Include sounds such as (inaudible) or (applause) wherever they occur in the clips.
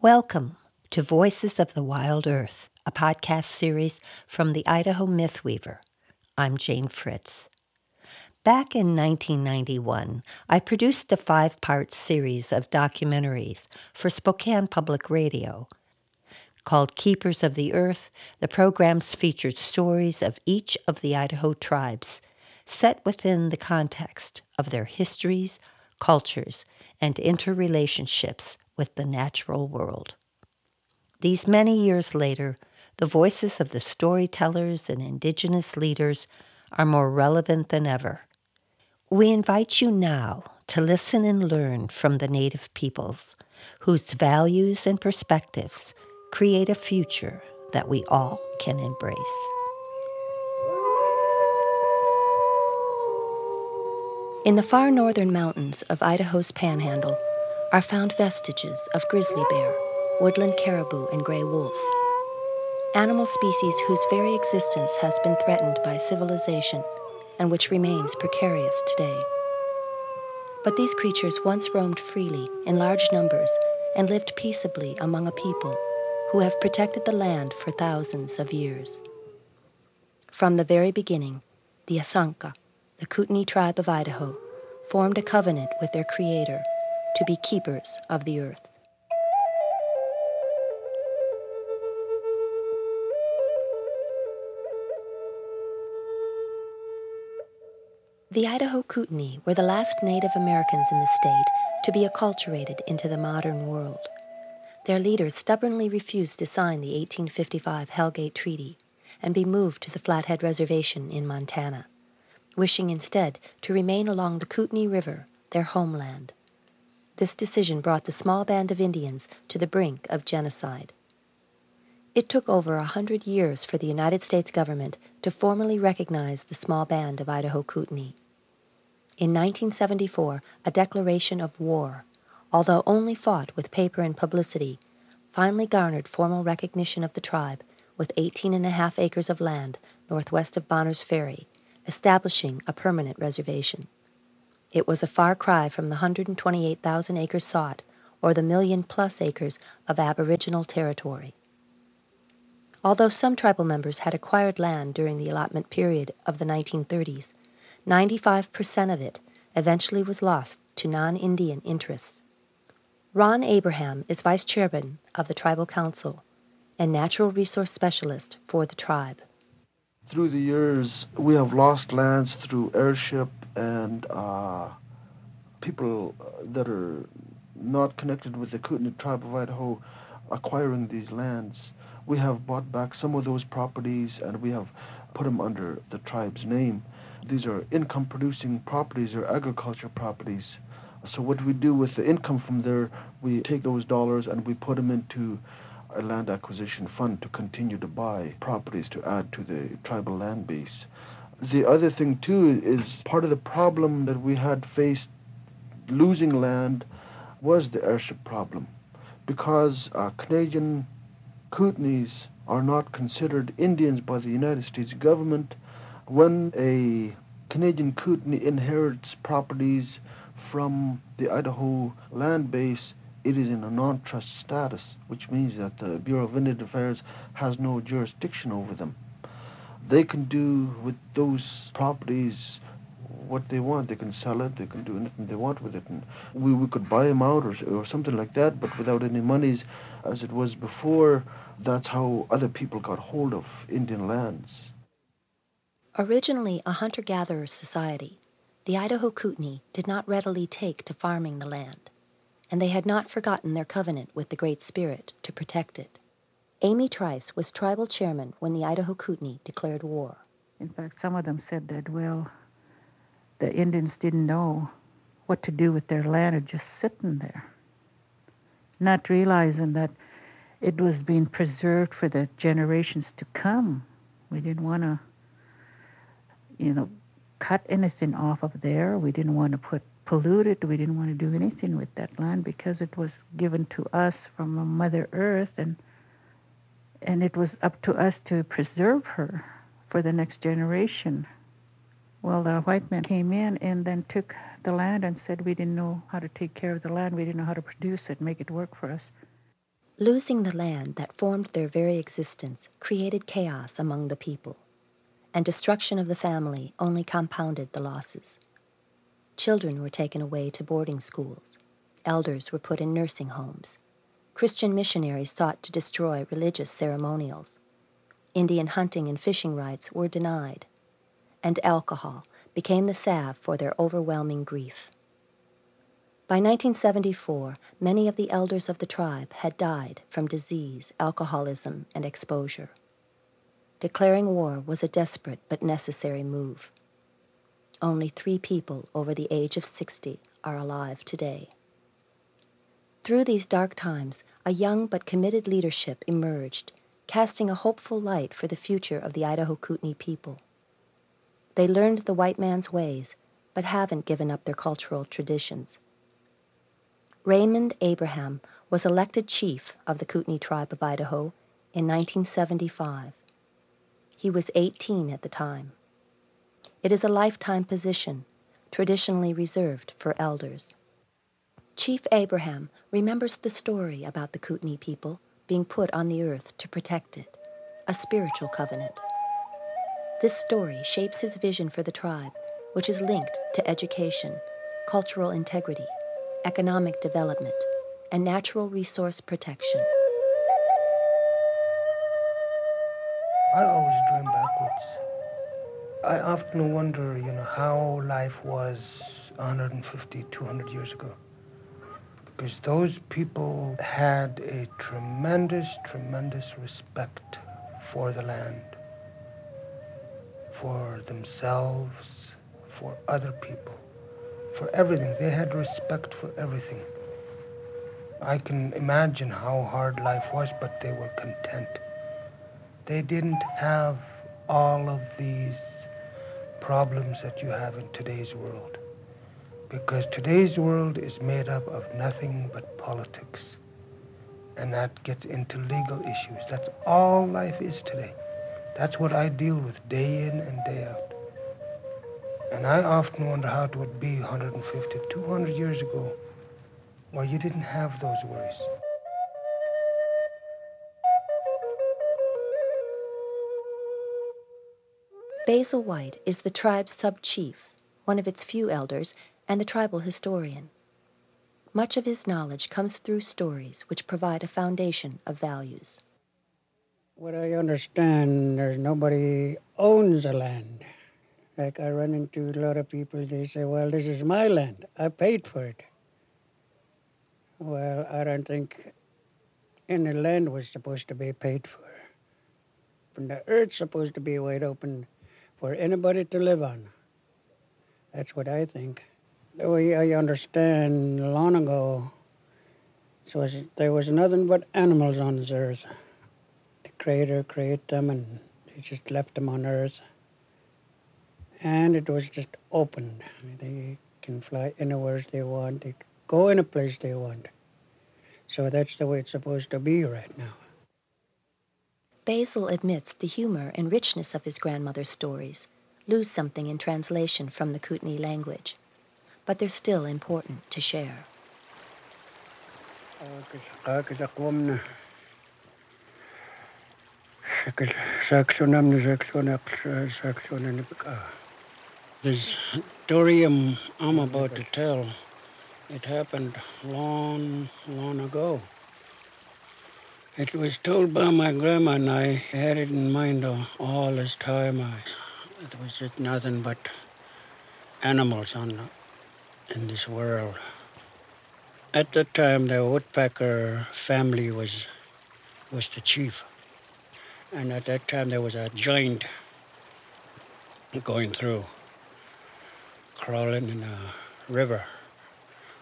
Welcome to Voices of the Wild Earth, a podcast series from the Idaho Mythweaver. I'm Jane Fritz. Back in 1991, I produced a five part series of documentaries for Spokane Public Radio. Called Keepers of the Earth, the programs featured stories of each of the Idaho tribes, set within the context of their histories, cultures, and interrelationships with the natural world. These many years later, the voices of the storytellers and indigenous leaders are more relevant than ever. We invite you now to listen and learn from the Native peoples, whose values and perspectives create a future that we all can embrace. In the far northern mountains of Idaho's panhandle are found vestiges of grizzly bear, woodland caribou, and gray wolf. Animal species whose very existence has been threatened by civilization and which remains precarious today. But these creatures once roamed freely in large numbers and lived peaceably among a people who have protected the land for thousands of years. From the very beginning, the Asanka, the Kootenai tribe of Idaho, formed a covenant with their creator to be keepers of the earth. The Idaho Kootenai were the last Native Americans in the state to be acculturated into the modern world. Their leaders stubbornly refused to sign the 1855 Hellgate Treaty and be moved to the Flathead Reservation in Montana, wishing instead to remain along the Kootenai River, their homeland. This decision brought the small band of Indians to the brink of genocide. It took over a hundred years for the United States government to formally recognize the small band of Idaho Kootenai. In 1974, a declaration of war, although only fought with paper and publicity, finally garnered formal recognition of the tribe with 18 and a half acres of land northwest of Bonners Ferry, establishing a permanent reservation. It was a far cry from the 128,000 acres sought or the million plus acres of Aboriginal territory. Although some tribal members had acquired land during the allotment period of the 1930s, 95% of it eventually was lost to non Indian interests. Ron Abraham is vice chairman of the Tribal Council and natural resource specialist for the tribe. Through the years, we have lost lands through heirship and uh, people that are not connected with the Kootenai tribe of Idaho acquiring these lands. We have bought back some of those properties and we have put them under the tribe's name. These are income producing properties or agriculture properties. So what we do with the income from there, we take those dollars and we put them into a land acquisition fund to continue to buy properties to add to the tribal land base. The other thing too is part of the problem that we had faced losing land was the heirship problem because uh, Canadian Kootenays are not considered Indians by the United States government when a Canadian Kootenai inherits properties from the Idaho land base, it is in a non-trust status, which means that the Bureau of Indian Affairs has no jurisdiction over them. They can do with those properties what they want. They can sell it. They can do anything they want with it. And we, we could buy them out or, or something like that, but without any monies, as it was before, that's how other people got hold of Indian lands. Originally a hunter gatherer society, the Idaho Kootenai did not readily take to farming the land, and they had not forgotten their covenant with the Great Spirit to protect it. Amy Trice was tribal chairman when the Idaho Kootenai declared war. In fact, some of them said that, well, the Indians didn't know what to do with their land, it just sitting there, not realizing that it was being preserved for the generations to come. We didn't want to you know, cut anything off of there. We didn't want to put pollute it. We didn't want to do anything with that land because it was given to us from Mother Earth, and and it was up to us to preserve her for the next generation. Well, the white men came in and then took the land and said we didn't know how to take care of the land. We didn't know how to produce it, make it work for us. Losing the land that formed their very existence created chaos among the people, and destruction of the family only compounded the losses. Children were taken away to boarding schools. Elders were put in nursing homes. Christian missionaries sought to destroy religious ceremonials. Indian hunting and fishing rights were denied. And alcohol became the salve for their overwhelming grief. By 1974, many of the elders of the tribe had died from disease, alcoholism, and exposure. Declaring war was a desperate but necessary move. Only three people over the age of 60 are alive today. Through these dark times, a young but committed leadership emerged, casting a hopeful light for the future of the Idaho Kootenai people. They learned the white man's ways, but haven't given up their cultural traditions. Raymond Abraham was elected chief of the Kootenai Tribe of Idaho in 1975. He was 18 at the time. It is a lifetime position, traditionally reserved for elders. Chief Abraham remembers the story about the Kootenai people being put on the earth to protect it, a spiritual covenant. This story shapes his vision for the tribe, which is linked to education, cultural integrity, economic development, and natural resource protection. I always dream backwards. I often wonder, you know, how life was 150, 200 years ago. Because those people had a tremendous, tremendous respect for the land, for themselves, for other people for everything. They had respect for everything. I can imagine how hard life was, but they were content. They didn't have all of these problems that you have in today's world. Because today's world is made up of nothing but politics. And that gets into legal issues. That's all life is today. That's what I deal with day in and day out. And I often wonder how it would be 150, 200 years ago, where you didn't have those worries. Basil White is the tribe's sub chief, one of its few elders, and the tribal historian. Much of his knowledge comes through stories which provide a foundation of values. What I understand, there's nobody owns the land. Like I run into a lot of people, they say, well, this is my land. I paid for it. Well, I don't think any land was supposed to be paid for. And the earth's supposed to be wide open for anybody to live on. That's what I think. Way I understand long ago, so was, there was nothing but animals on this earth. The Creator created them and he just left them on earth and it was just open. They can fly anywhere they want. They go any place they want. So that's the way it's supposed to be right now. Basil admits the humor and richness of his grandmother's stories lose something in translation from the Kootenai language, but they're still important to share. The story I'm, I'm about to tell, it happened long, long ago. It was told by my grandma, and I had it in mind all this time. I, it was just nothing but animals on in this world. At that time, the woodpecker family was was the chief, and at that time there was a giant going through crawling in a river,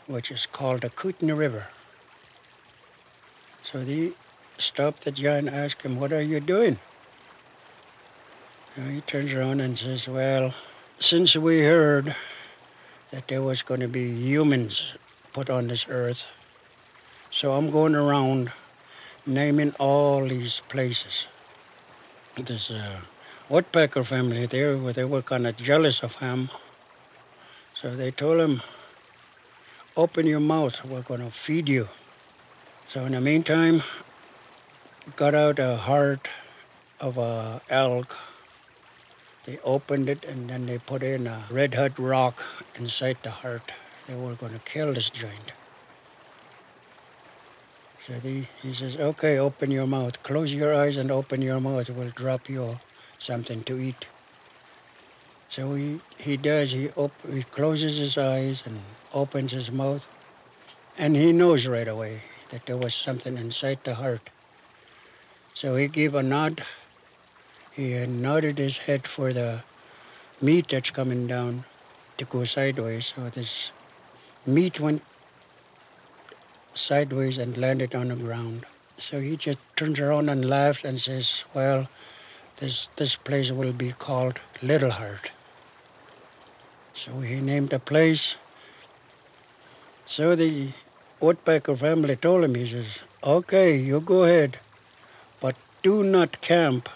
which is called the Kootenai River. So they stopped the giant and asked him, What are you doing? And he turns around and says, Well, since we heard that there was going to be humans put on this earth, so I'm going around naming all these places. This uh, woodpecker family, they, were, they were kind of jealous of him so they told him, open your mouth, we're going to feed you. So in the meantime, got out a heart of a elk. They opened it and then they put in a red hot rock inside the heart. They were going to kill this giant. So he, he says, okay, open your mouth. Close your eyes and open your mouth. We'll drop you something to eat. So he, he does. He, op- he closes his eyes and opens his mouth. And he knows right away that there was something inside the heart. So he gave a nod. He had nodded his head for the meat that's coming down to go sideways. So this meat went sideways and landed on the ground. So he just turns around and laughs and says, Well, this, this place will be called Little Heart. So he named the place. So the Woodpecker family told him, he says, Okay, you go ahead, but do not camp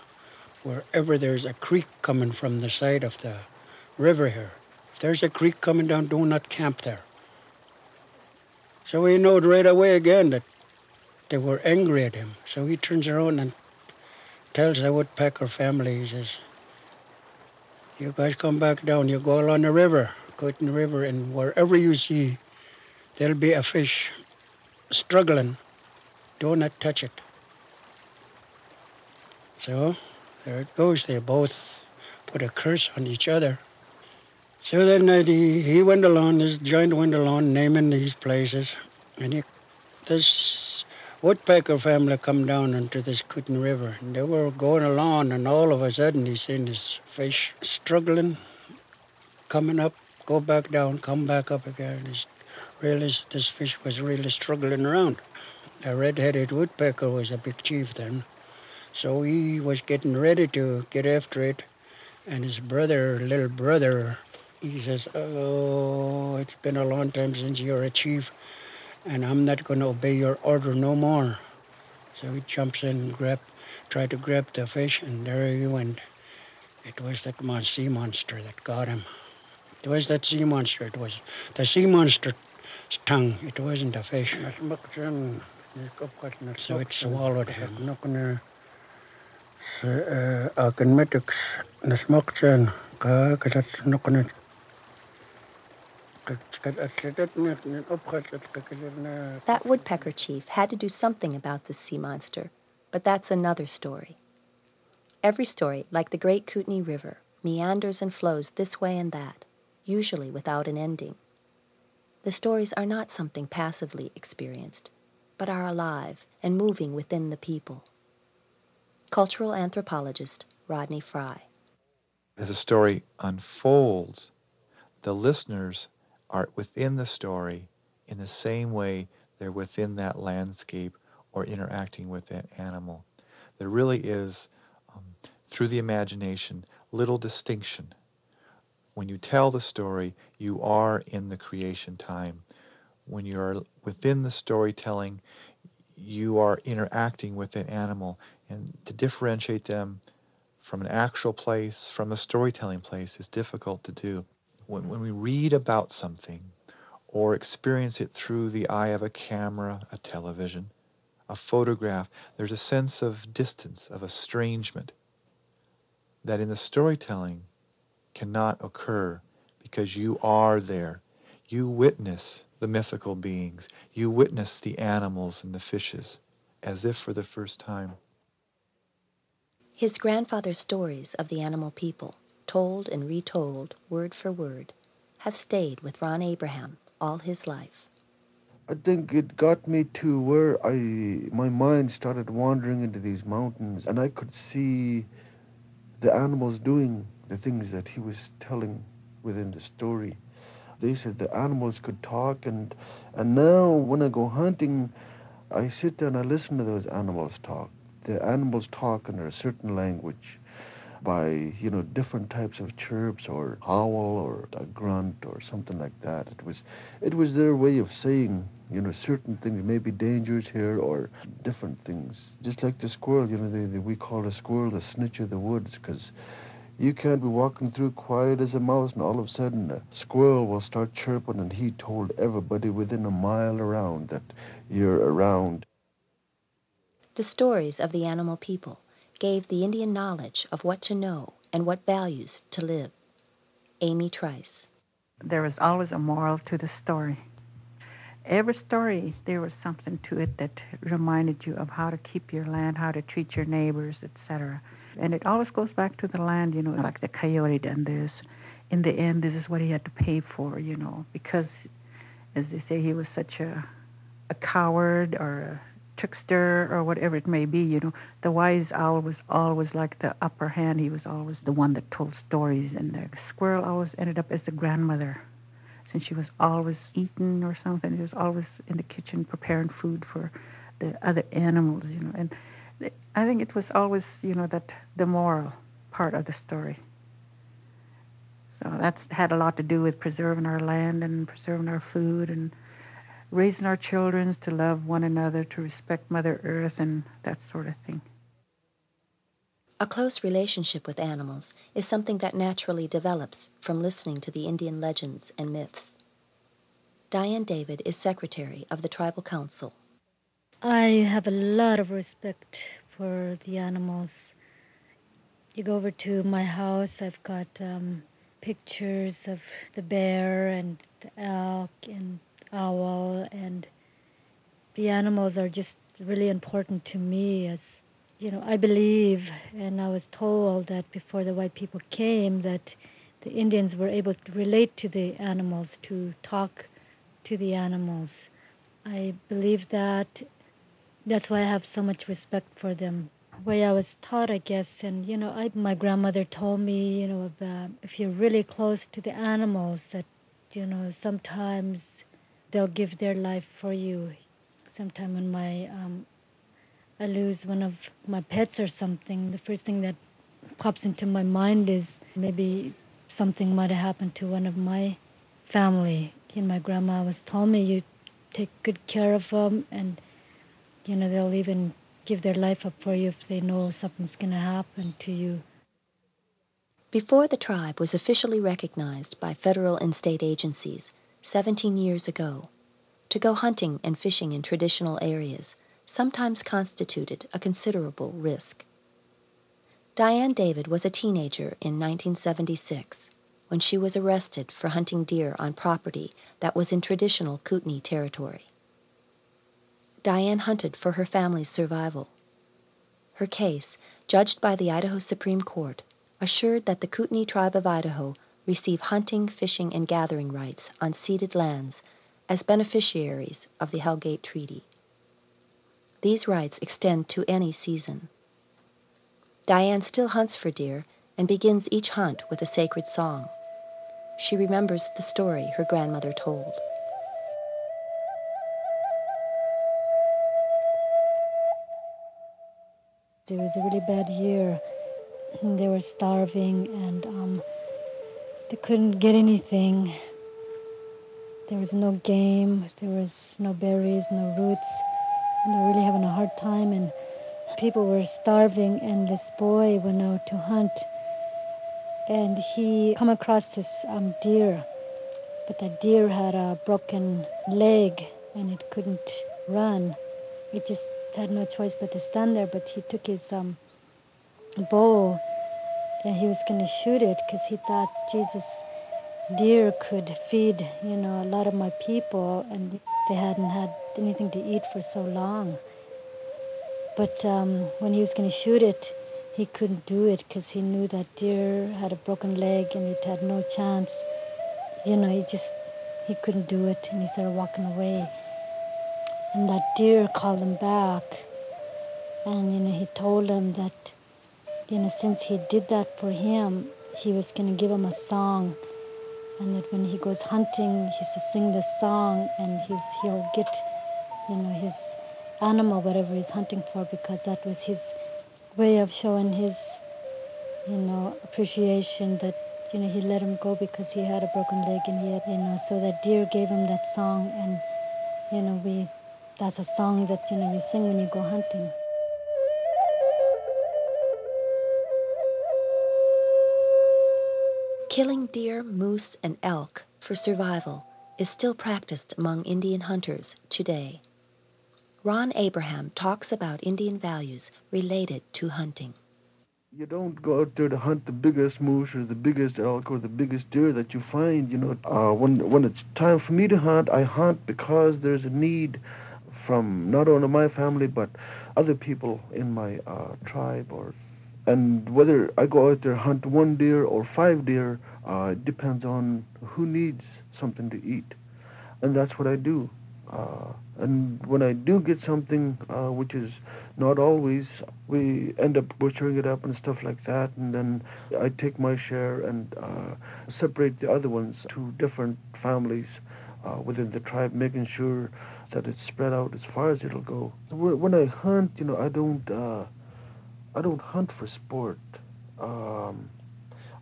wherever there's a creek coming from the side of the river here. If there's a creek coming down, do not camp there. So he knowed right away again that they were angry at him. So he turns around and tells the woodpecker family, he says, you guys come back down, you go along the river, Kootenai River, and wherever you see, there'll be a fish struggling. Do not touch it. So there it goes. They both put a curse on each other. So then uh, he, he went along, this giant went along naming these places. And he, this woodpecker family come down into this Kootenai River. And they were going along, and all of a sudden he seen this fish struggling, coming up, go back down, come back up again. He really, this fish was really struggling around. The red-headed woodpecker was a big chief then. So he was getting ready to get after it. And his brother, little brother, he says, Oh, it's been a long time since you're a chief, and I'm not going to obey your order no more. So he jumps in and grab, tried to grab the fish, and there he went. It was that mon- sea monster that got him. It was that sea monster. It was the sea monster's tongue. It wasn't a fish. So it swallowed him. That woodpecker chief had to do something about this sea monster, but that's another story. Every story, like the great Kootenai River, meanders and flows this way and that, usually without an ending. The stories are not something passively experienced, but are alive and moving within the people. Cultural anthropologist Rodney Frey. As the story unfolds, the listeners are within the story in the same way they're within that landscape or interacting with that animal. There really is, um, through the imagination, little distinction. When you tell the story, you are in the creation time. When you're within the storytelling, you are interacting with an animal. And to differentiate them from an actual place, from a storytelling place, is difficult to do. When, when we read about something or experience it through the eye of a camera, a television, a photograph, there's a sense of distance, of estrangement that in the storytelling cannot occur because you are there. You witness the mythical beings. You witness the animals and the fishes as if for the first time. His grandfather's stories of the animal people, told and retold word for word, have stayed with Ron Abraham all his life. I think it got me to where I my mind started wandering into these mountains and I could see the animals doing the things that he was telling within the story. They said the animals could talk and and now when I go hunting I sit there and I listen to those animals talk. The animals talk in a certain language by you know different types of chirps or howl or a grunt or something like that. It was it was their way of saying you know certain things, maybe dangers here or different things. Just like the squirrel, you know, they, they, we call a squirrel the snitch of the woods because you can't be walking through quiet as a mouse and all of a sudden a squirrel will start chirping and he told everybody within a mile around that you're around. The stories of the animal people gave the Indian knowledge of what to know and what values to live. Amy Trice. There was always a moral to the story. Every story, there was something to it that reminded you of how to keep your land, how to treat your neighbors, etc. And it always goes back to the land, you know, like the coyote done this. In the end, this is what he had to pay for, you know, because, as they say, he was such a, a coward or a trickster or whatever it may be, you know. The wise owl was always like the upper hand. He was always the one that told stories, and the squirrel always ended up as the grandmother since she was always eating or something. She was always in the kitchen preparing food for the other animals, you know. And I think it was always, you know, that the moral part of the story. So that's had a lot to do with preserving our land and preserving our food and raising our children to love one another, to respect Mother Earth, and that sort of thing. A close relationship with animals is something that naturally develops from listening to the Indian legends and myths. Diane David is secretary of the Tribal Council. I have a lot of respect for the animals. You go over to my house, I've got um, pictures of the bear and the elk and owl, and the animals are just really important to me as you know, I believe, and I was told that before the white people came, that the Indians were able to relate to the animals, to talk to the animals. I believe that. That's why I have so much respect for them. The way I was taught, I guess, and you know, I, my grandmother told me, you know, about uh, if you're really close to the animals, that you know, sometimes they'll give their life for you. Sometime when my um, I lose one of my pets or something, the first thing that pops into my mind is maybe something might have happened to one of my family. And my grandma was told me you take good care of them, and you know they'll even give their life up for you if they know something's going to happen to you. Before the tribe was officially recognized by federal and state agencies 17 years ago, to go hunting and fishing in traditional areas sometimes constituted a considerable risk. Diane David was a teenager in 1976 when she was arrested for hunting deer on property that was in traditional Kootenai territory. Diane hunted for her family's survival. Her case, judged by the Idaho Supreme Court, assured that the Kootenai tribe of Idaho receive hunting, fishing, and gathering rights on ceded lands as beneficiaries of the Hellgate Treaty. These rights extend to any season. Diane still hunts for deer and begins each hunt with a sacred song. She remembers the story her grandmother told. There was a really bad year. They were starving and um, they couldn't get anything. There was no game, there was no berries, no roots. And they're really having a hard time and people were starving and this boy went out to hunt. And he come across this um, deer but that deer had a broken leg and it couldn't run. It just had no choice but to stand there but he took his um, bow and he was going to shoot it because he thought jesus deer could feed you know a lot of my people and they hadn't had anything to eat for so long. But um, when he was going to shoot it, he couldn't do it because he knew that deer had a broken leg and it had no chance. You know, he just he couldn't do it, and he started walking away. And that deer called him back, and you know he told him that you know since he did that for him, he was going to give him a song and that when he goes hunting, he's to sing this song, and he's, he'll get, you know, his animal, whatever he's hunting for, because that was his way of showing his, you know, appreciation that, you know, he let him go because he had a broken leg, and he had, you know, so that deer gave him that song, and, you know, we, that's a song that, you know, you sing when you go hunting. Killing deer, moose, and elk for survival is still practiced among Indian hunters today. Ron Abraham talks about Indian values related to hunting. You don't go out there to hunt the biggest moose or the biggest elk or the biggest deer that you find. You know, uh, when when it's time for me to hunt, I hunt because there's a need from not only my family but other people in my uh, tribe. Or and whether I go out there hunt one deer or five deer, uh, depends on who needs something to eat, and that's what I do. Uh, and when I do get something, uh, which is not always, we end up butchering it up and stuff like that. And then I take my share and uh, separate the other ones to different families uh, within the tribe, making sure that it's spread out as far as it'll go. When I hunt, you know, I don't, uh, I don't hunt for sport. Um,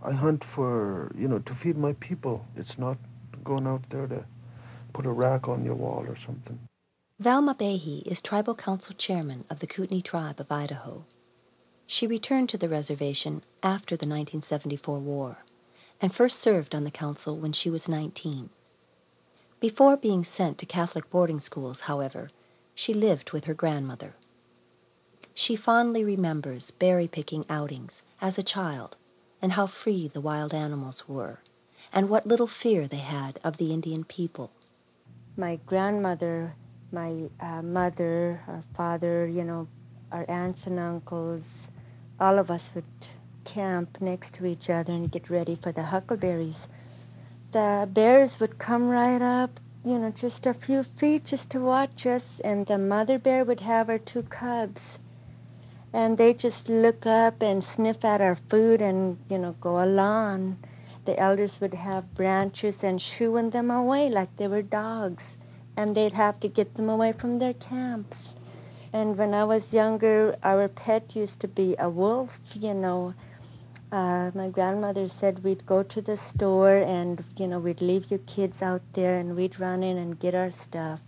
I hunt for, you know, to feed my people. It's not going out there to put a rack on your wall or something. Velma Bahe is tribal council chairman of the Kootenai tribe of Idaho. She returned to the reservation after the 1974 war and first served on the council when she was 19. Before being sent to Catholic boarding schools, however, she lived with her grandmother. She fondly remembers berry picking outings as a child and how free the wild animals were and what little fear they had of the Indian people my grandmother, my uh, mother, our father, you know, our aunts and uncles, all of us would camp next to each other and get ready for the huckleberries. The bears would come right up, you know, just a few feet just to watch us, and the mother bear would have her two cubs. And they just look up and sniff at our food and, you know, go along the elders would have branches and shooing them away like they were dogs. And they'd have to get them away from their camps. And when I was younger, our pet used to be a wolf, you know. Uh, my grandmother said we'd go to the store and, you know, we'd leave you kids out there and we'd run in and get our stuff.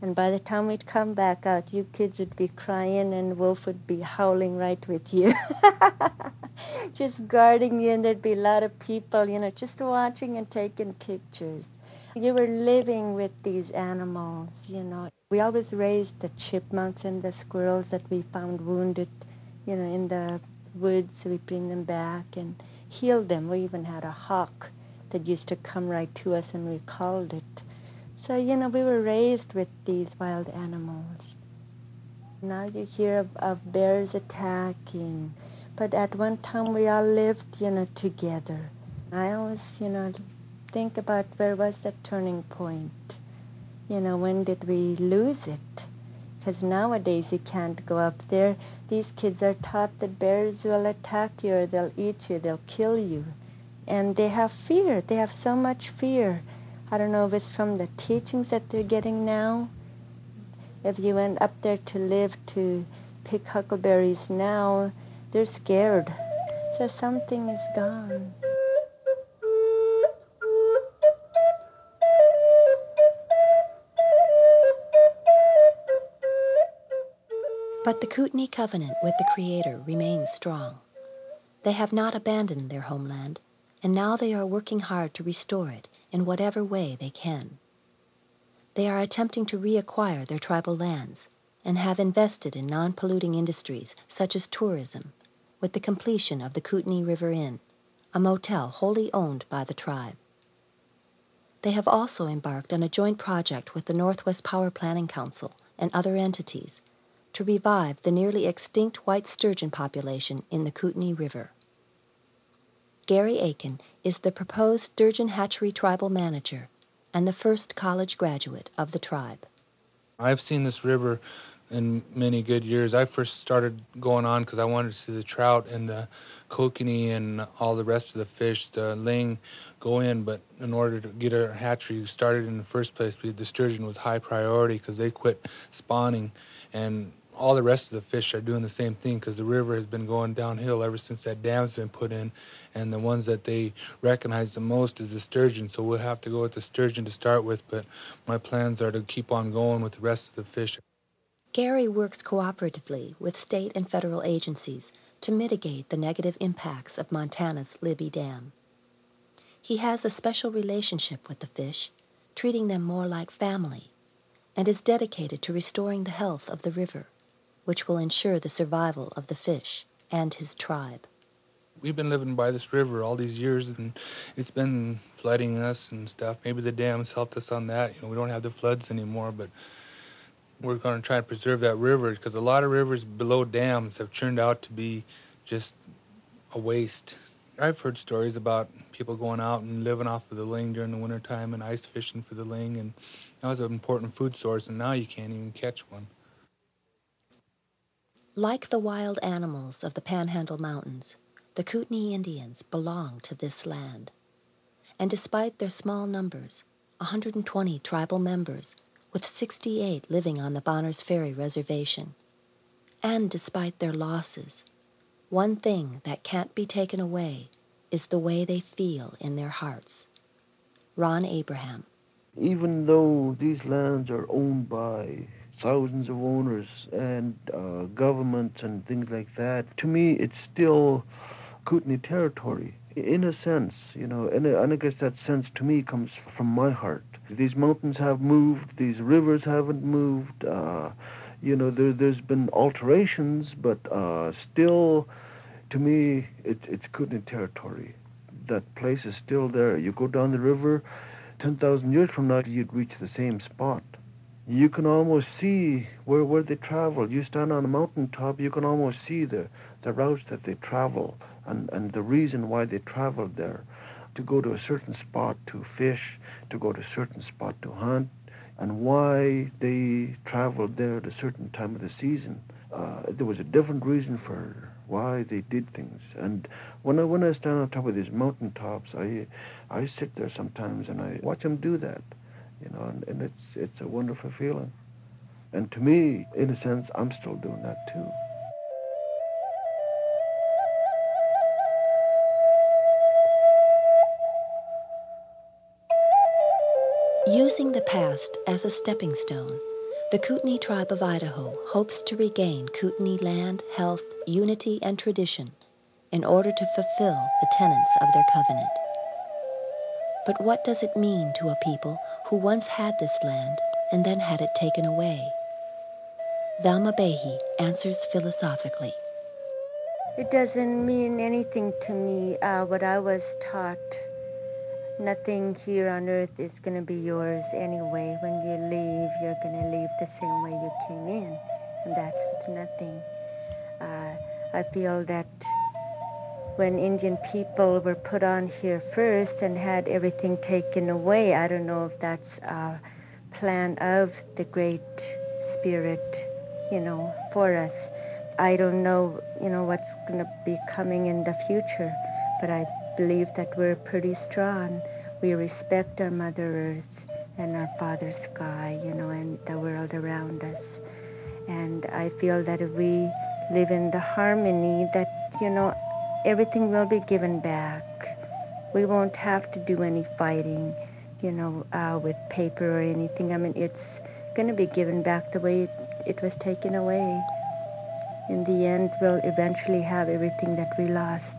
And by the time we'd come back out, you kids would be crying and Wolf would be howling right with you. (laughs) just guarding you, and there'd be a lot of people, you know, just watching and taking pictures. You were living with these animals, you know. We always raised the chipmunks and the squirrels that we found wounded, you know, in the woods. We bring them back and heal them. We even had a hawk that used to come right to us, and we called it. So, you know, we were raised with these wild animals. Now you hear of, of bears attacking, but at one time we all lived, you know, together. I always, you know, think about where was that turning point? You know, when did we lose it? Because nowadays you can't go up there. These kids are taught that bears will attack you or they'll eat you, they'll kill you. And they have fear. They have so much fear. I don't know if it's from the teachings that they're getting now. If you went up there to live to pick huckleberries now, they're scared. So something is gone. But the Kootenai covenant with the Creator remains strong. They have not abandoned their homeland, and now they are working hard to restore it in whatever way they can. They are attempting to reacquire their tribal lands and have invested in non-polluting industries such as tourism with the completion of the Kootenai River Inn, a motel wholly owned by the tribe. They have also embarked on a joint project with the Northwest Power Planning Council and other entities to revive the nearly extinct white sturgeon population in the Kootenai River. Gary Aitken is the proposed Sturgeon Hatchery Tribal Manager and the first college graduate of the tribe. I've seen this river in many good years. I first started going on because I wanted to see the trout and the kokanee and all the rest of the fish, the ling, go in. But in order to get our hatchery started in the first place, the sturgeon was high priority because they quit spawning. And all the rest of the fish are doing the same thing because the river has been going downhill ever since that dam's been put in. And the ones that they recognize the most is the sturgeon. So we'll have to go with the sturgeon to start with. But my plans are to keep on going with the rest of the fish. Gary works cooperatively with state and federal agencies to mitigate the negative impacts of Montana's Libby Dam. He has a special relationship with the fish, treating them more like family, and is dedicated to restoring the health of the river, which will ensure the survival of the fish and his tribe. We've been living by this river all these years, and it's been flooding us and stuff. Maybe the dams helped us on that. You know, we don't have the floods anymore, but we're going to try to preserve that river because a lot of rivers below dams have turned out to be just a waste. I've heard stories about people going out and living off of the ling during the wintertime and ice fishing for the ling, and that was an important food source, and now you can't even catch one. Like the wild animals of the Panhandle Mountains, the Kootenai Indians belong to this land. And despite their small numbers, 120 tribal members, with 68 living on the Bonners Ferry Reservation, and despite their losses, one thing that can't be taken away is the way they feel in their hearts. Ron Abraham. Even though these lands are owned by thousands of owners and uh, government and things like that, to me it's still Kootenai territory in a sense, you know, and, and I guess that sense to me comes from my heart. These mountains have moved, these rivers haven't moved. Uh, you know, there, there's been alterations, but uh, still, to me, it, it's Kootenai territory. That place is still there. You go down the river, 10,000 years from now, you'd reach the same spot. You can almost see where, where they travel. You stand on a mountaintop, you can almost see the, the routes that they travel and, and the reason why they traveled there. To go to a certain spot to fish, to go to a certain spot to hunt, and why they traveled there at a certain time of the season. Uh, there was a different reason for why they did things. And when I when I stand on top of these mountain tops, I I sit there sometimes and I watch them do that, you know, and, and it's it's a wonderful feeling. And to me, in a sense, I'm still doing that too. Using the past as a stepping stone, the Kootenai Tribe of Idaho hopes to regain Kootenai land, health, unity, and tradition in order to fulfill the tenets of their covenant. But what does it mean to a people who once had this land and then had it taken away? Velma Bahe answers philosophically. It doesn't mean anything to me uh, what I was taught nothing here on earth is going to be yours anyway. When you leave, you're going to leave the same way you came in, and that's with nothing. Uh, I feel that when Indian people were put on here first and had everything taken away, I don't know if that's a plan of the Great Spirit, you know, for us. I don't know, you know, what's going to be coming in the future, but I believe that we're pretty strong. We respect our Mother Earth and our Father Sky, you know, and the world around us. And I feel that if we live in the harmony, that, you know, everything will be given back. We won't have to do any fighting, you know, uh, with paper or anything. I mean, it's going to be given back the way it, it was taken away. In the end, we'll eventually have everything that we lost.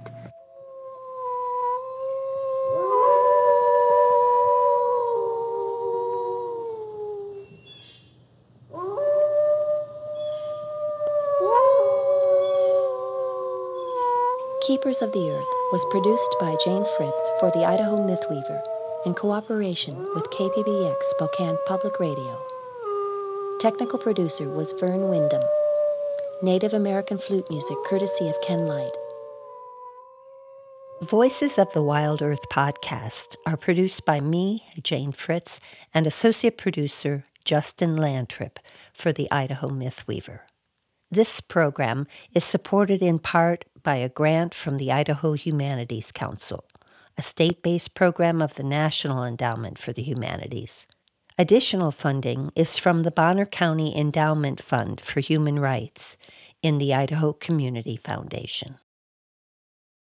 Keepers of the Earth was produced by Jane Fritz for the Idaho Mythweaver in cooperation with KPBX Spokane Public Radio. Technical producer was Vern Wyndham. Native American flute music courtesy of Ken Light. Voices of the Wild Earth podcast are produced by me, Jane Fritz, and associate producer Justin Lantrip for the Idaho Mythweaver. This program is supported in part by a grant from the Idaho Humanities Council, a state based program of the National Endowment for the Humanities. Additional funding is from the Bonner County Endowment Fund for Human Rights in the Idaho Community Foundation.